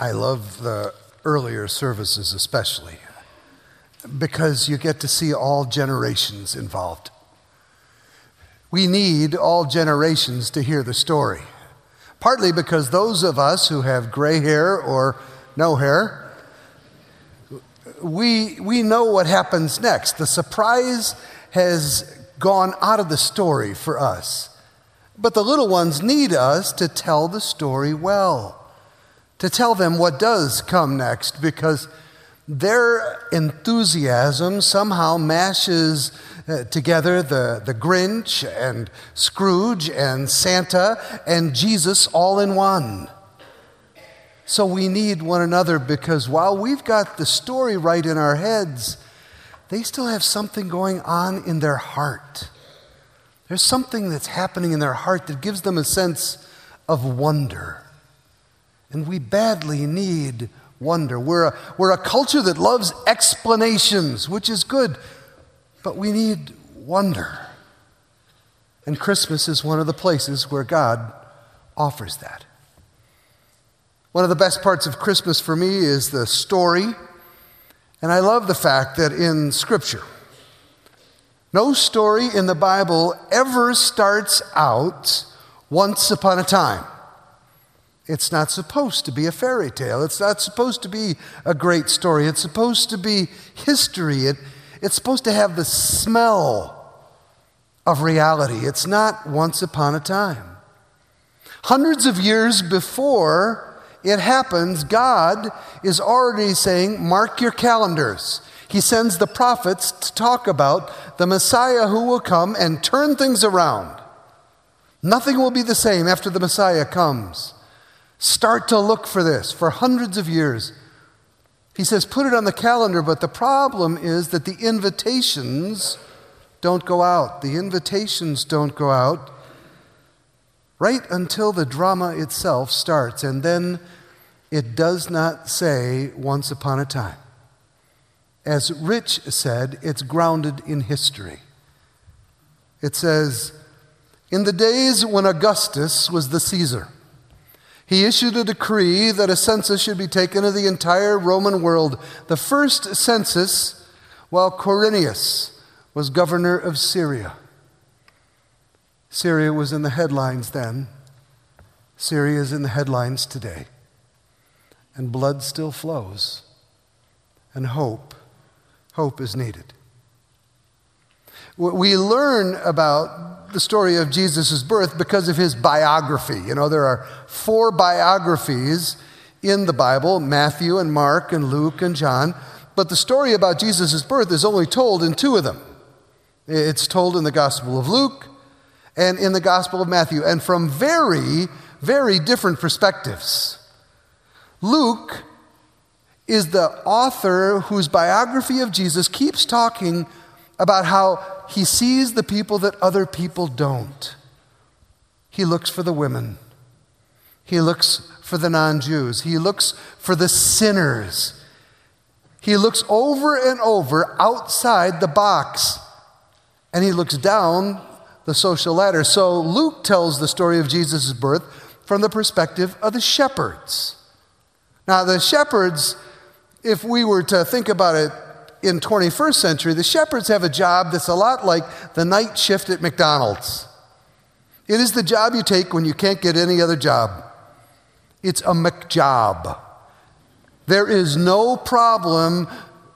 I love the earlier services, especially, because you get to see all generations involved. We need all generations to hear the story, partly because those of us who have gray hair or no hair, we, we know what happens next. The surprise has gone out of the story for us. But the little ones need us to tell the story well to tell them what does come next because their enthusiasm somehow mashes uh, together the, the Grinch and Scrooge and Santa and Jesus all in one. So we need one another because while we've got the story right in our heads, they still have something going on in their heart. There's something that's happening in their heart that gives them a sense of wonder. And we badly need wonder. We're a, we're a culture that loves explanations, which is good, but we need wonder. And Christmas is one of the places where God offers that. One of the best parts of Christmas for me is the story. And I love the fact that in Scripture, no story in the Bible ever starts out once upon a time. It's not supposed to be a fairy tale. It's not supposed to be a great story. It's supposed to be history. It, it's supposed to have the smell of reality. It's not once upon a time. Hundreds of years before it happens, God is already saying, Mark your calendars. He sends the prophets to talk about the Messiah who will come and turn things around. Nothing will be the same after the Messiah comes. Start to look for this for hundreds of years. He says, put it on the calendar, but the problem is that the invitations don't go out. The invitations don't go out right until the drama itself starts, and then it does not say once upon a time. As Rich said, it's grounded in history. It says, In the days when Augustus was the Caesar, he issued a decree that a census should be taken of the entire Roman world. The first census, while Quirinius was governor of Syria. Syria was in the headlines then. Syria is in the headlines today. And blood still flows. And hope, hope is needed. What We learn about the story of Jesus' birth because of his biography. You know, there are four biographies in the Bible Matthew and Mark and Luke and John, but the story about Jesus' birth is only told in two of them. It's told in the Gospel of Luke and in the Gospel of Matthew, and from very, very different perspectives. Luke is the author whose biography of Jesus keeps talking about how he sees the people that other people don't. He looks for the women. He looks for the non Jews. He looks for the sinners. He looks over and over outside the box and he looks down the social ladder. So Luke tells the story of Jesus' birth from the perspective of the shepherds. Now, the shepherds, if we were to think about it in 21st century, the shepherds have a job that's a lot like the night shift at McDonald's. It is the job you take when you can't get any other job. It's a McJob. There is no problem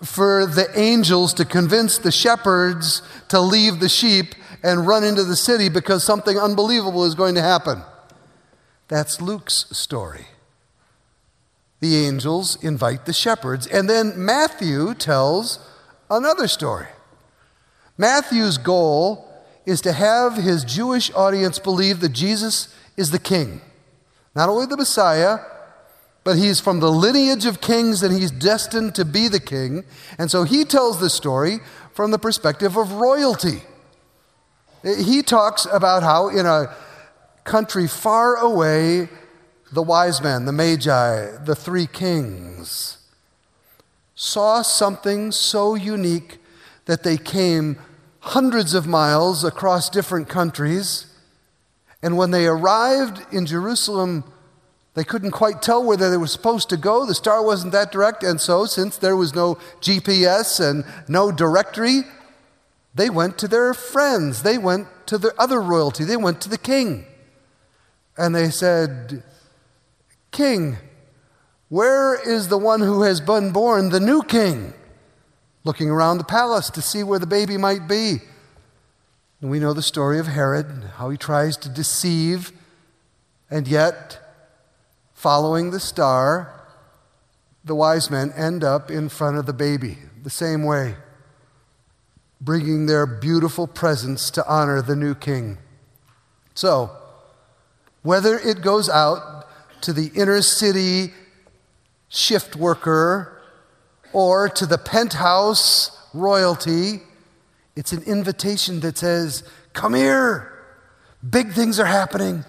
for the angels to convince the shepherds to leave the sheep and run into the city because something unbelievable is going to happen. That's Luke's story the angels invite the shepherds. And then Matthew tells another story. Matthew's goal is to have his Jewish audience believe that Jesus is the king, not only the Messiah, but he's from the lineage of kings and he's destined to be the king. And so he tells the story from the perspective of royalty. He talks about how in a country far away, the wise men, the magi, the three kings, saw something so unique that they came hundreds of miles across different countries. And when they arrived in Jerusalem They couldn't quite tell where they were supposed to go. The star wasn't that direct. And so, since there was no GPS and no directory, they went to their friends. They went to the other royalty. They went to the king. And they said, King, where is the one who has been born, the new king? Looking around the palace to see where the baby might be. And we know the story of Herod, how he tries to deceive, and yet following the star, the wise men end up in front of the baby the same way, bringing their beautiful presents to honor the new king. So, whether it goes out to the inner city shift worker or to the penthouse royalty, it's an invitation that says, Come here, big things are happening.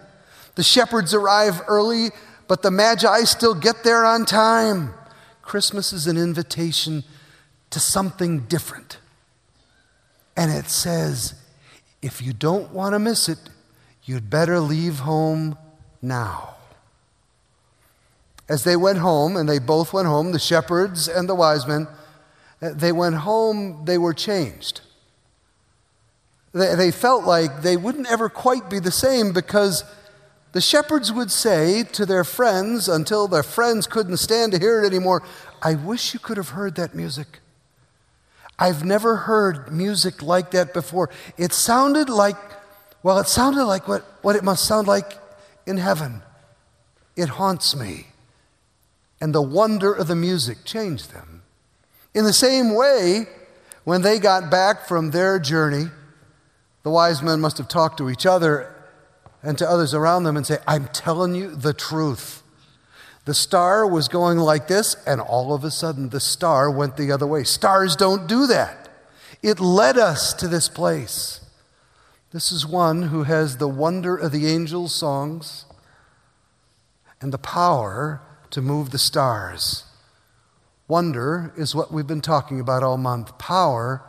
The shepherds arrive early but the Magi still get there on time. Christmas is an invitation to something different. And it says, if you don't want to miss it, you'd better leave home now. As they went home, and they both went home, the shepherds and the wise men, uh, they went home, they were changed. They, they felt like they wouldn't ever quite be the same because the shepherds would say to their friends until their friends couldn't stand to hear it anymore, I wish you could have heard that music. I've never heard music like that before. It sounded like, well, it sounded like what, what it must sound like in heaven. It haunts me. And the wonder of the music changed them. In the same way, when they got back from their journey, the wise men must have talked to each other and to others around them and say, I'm telling you the truth. The star was going like this, and all of a sudden the star went the other way. Stars don't do that. It led us to this place. This is one who has the wonder of the angels' songs and the power to move the stars. Wonder is what we've been talking about all month. Power,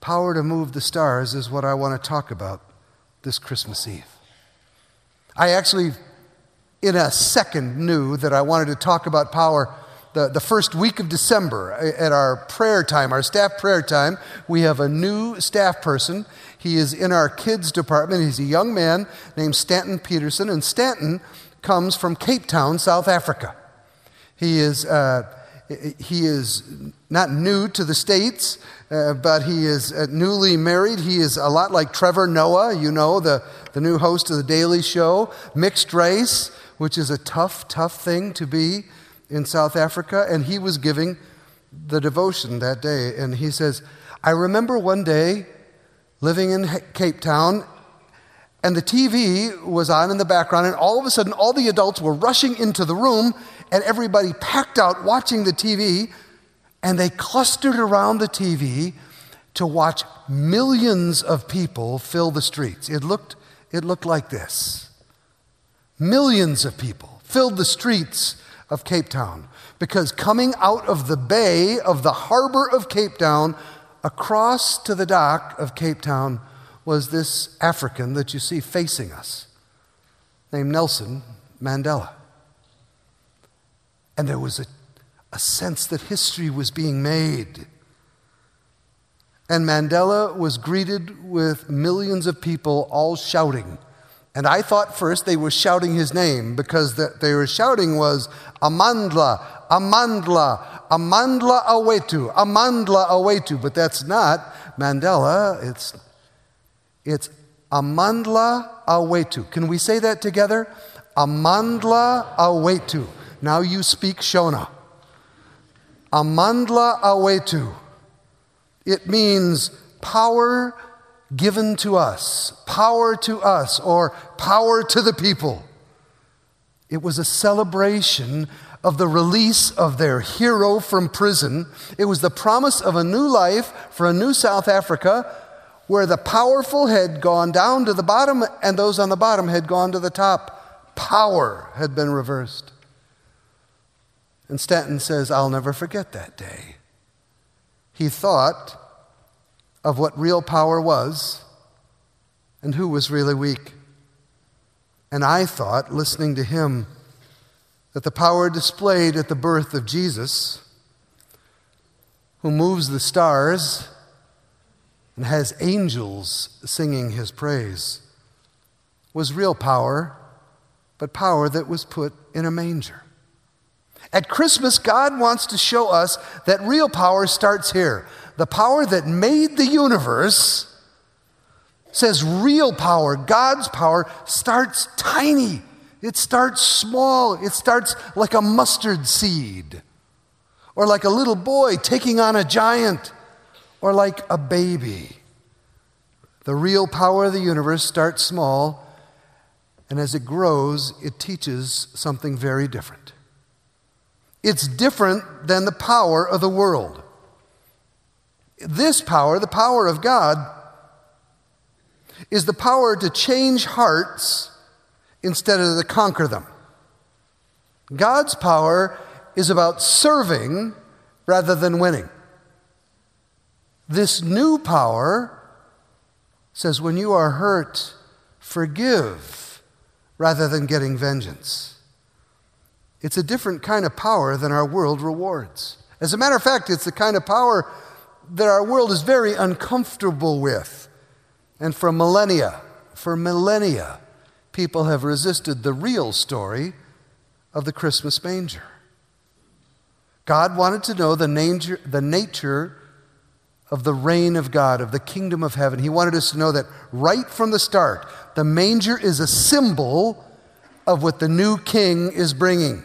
power to move the stars is what I want to talk about this Christmas Eve. I actually, in a second, knew that I wanted to talk about power. The, the first week of December, at our prayer time, our staff prayer time, we have a new staff person. He is in our kids department. He's a young man named Stanton Peterson, and Stanton comes from Cape Town, South Africa. He is, uh, he is not new to the States, uh, but he is uh, newly married. He is a lot like Trevor Noah, you know, the, the new host of The Daily Show. Mixed race, which is a tough, tough thing to be in South Africa. And he was giving the devotion that day. And he says, I remember one day living in Cape Town, and the TV was on in the background, and all of a sudden, all the adults were rushing into the room, and everybody packed out watching the TV and they clustered around the TV to watch millions of people fill the streets. It looked, it looked like this millions of people filled the streets of Cape Town because coming out of the bay of the harbor of Cape Town across to the dock of Cape Town was this African that you see facing us named Nelson Mandela. And there was a a sense that history was being made. And Mandela was greeted with millions of people all shouting. And I thought first they were shouting his name because the, they were shouting was Amandla, Amandla, Amandla Awetu, Amandla Awetu. But that's not Mandela, it's, it's Amandla Awetu. Can we say that together? Amandla Awetu. Now you speak Shona. Amandla awetu. It means power given to us, power to us, or power to the people. It was a celebration of the release of their hero from prison. It was the promise of a new life for a new South Africa where the powerful had gone down to the bottom and those on the bottom had gone to the top. Power had been reversed. And Stanton says, I'll never forget that day. He thought of what real power was and who was really weak. And I thought, listening to him, that the power displayed at the birth of Jesus, who moves the stars and has angels singing his praise, was real power, but power that was put in a manger. At Christmas, God wants to show us that real power starts here. The power that made the universe says real power, God's power, starts tiny. It starts small. It starts like a mustard seed, or like a little boy taking on a giant, or like a baby. The real power of the universe starts small, and as it grows, it teaches something very different. It's different than the power of the world. This power, the power of God, is the power to change hearts instead of to conquer them. God's power is about serving rather than winning. This new power says when you are hurt, forgive rather than getting vengeance. It's a different kind of power than our world rewards. As a matter of fact, it's the kind of power that our world is very uncomfortable with. And for millennia, for millennia, people have resisted the real story of the Christmas manger. God wanted to know the nature, the nature of the reign of God, of the kingdom of heaven. He wanted us to know that right from the start, the manger is a symbol of what the new king is bringing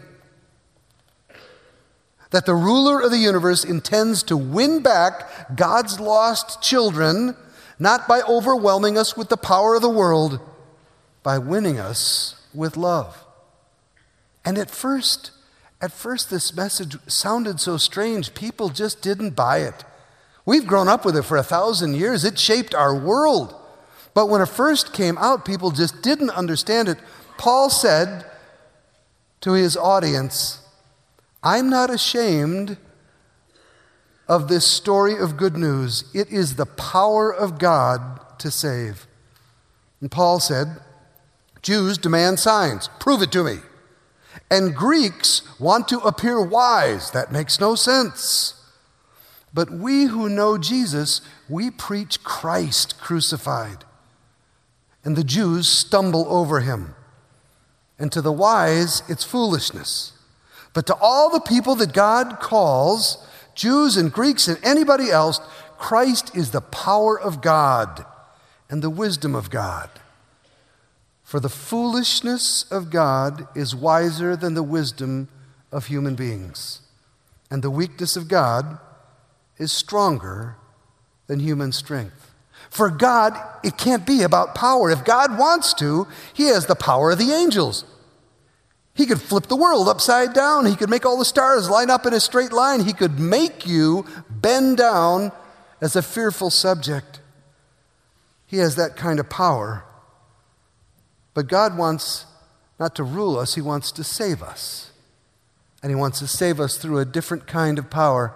that the ruler of the universe intends to win back God's lost children, not by overwhelming us with the power of the world, by winning us with love. And at first, at first, this message sounded so strange, people just didn't buy it. We've grown up with it for a thousand years, it shaped our world. But when it first came out, people just didn't understand it. Paul said to his audience, I'm not ashamed of this story of good news. It is the power of God to save. And Paul said, Jews demand signs. Prove it to me. And Greeks want to appear wise. That makes no sense. But we who know Jesus, we preach Christ crucified. And the Jews stumble over him. And to the wise, it's foolishness. But to all the people that God calls, Jews and Greeks and anybody else, Christ is the power of God and the wisdom of God. For the foolishness of God is wiser than the wisdom of human beings, and the weakness of God is stronger than human strength. For God, it can't be about power. If God wants to, He has the power of the angels. He could flip the world upside down. He could make all the stars line up in a straight line. He could make you bend down as a fearful subject. He has that kind of power. But God wants not to rule us, He wants to save us. And He wants to save us through a different kind of power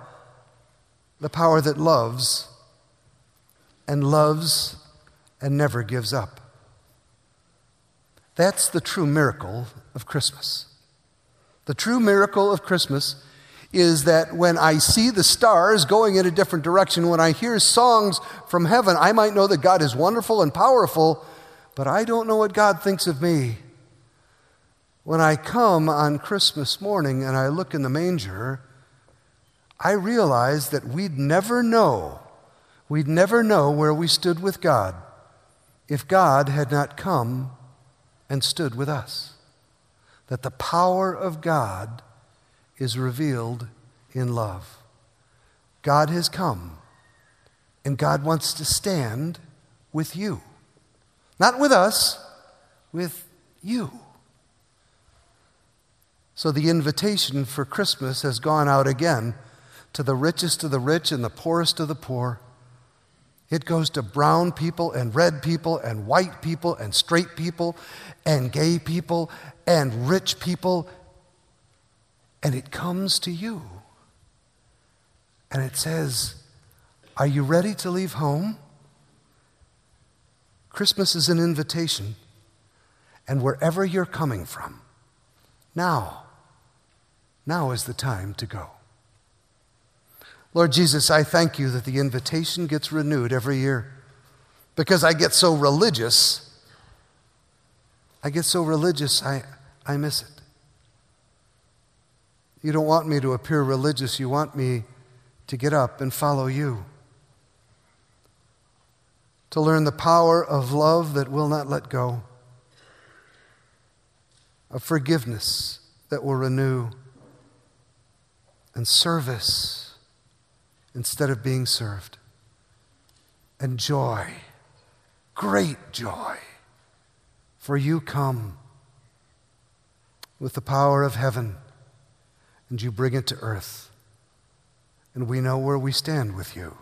the power that loves and loves and never gives up. That's the true miracle of Christmas. The true miracle of Christmas is that when I see the stars going in a different direction, when I hear songs from heaven, I might know that God is wonderful and powerful, but I don't know what God thinks of me. When I come on Christmas morning and I look in the manger, I realized that we'd never know, we'd never know where we stood with God if God had not come and stood with us. That the power of God is revealed in love. God has come, and God wants to stand with you. Not with us, with you. So the invitation for Christmas has gone out again to the richest of the rich and the poorest of the poor it goes to brown people and red people and white people and straight people and gay people and rich people. And it comes to you. And it says, Are you ready to leave home? Christmas is an invitation. And wherever you're coming from, now, Now is the time to go. Lord Jesus, I thank you that the invitation gets renewed every year because I get so religious. I get so religious, I, I miss it. You don't want me to appear religious, you want me to get up and follow you. To learn the power of love that will not let go, of forgiveness that will renew, and service instead of being served, and joy, great joy. For you come with the power of heaven and you bring it to earth. And we know where we stand with you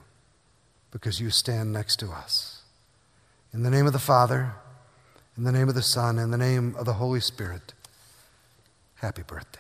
because you stand next to us. In the name of the Father, in the name of the Son, in the name of the Holy Spirit, happy birthday.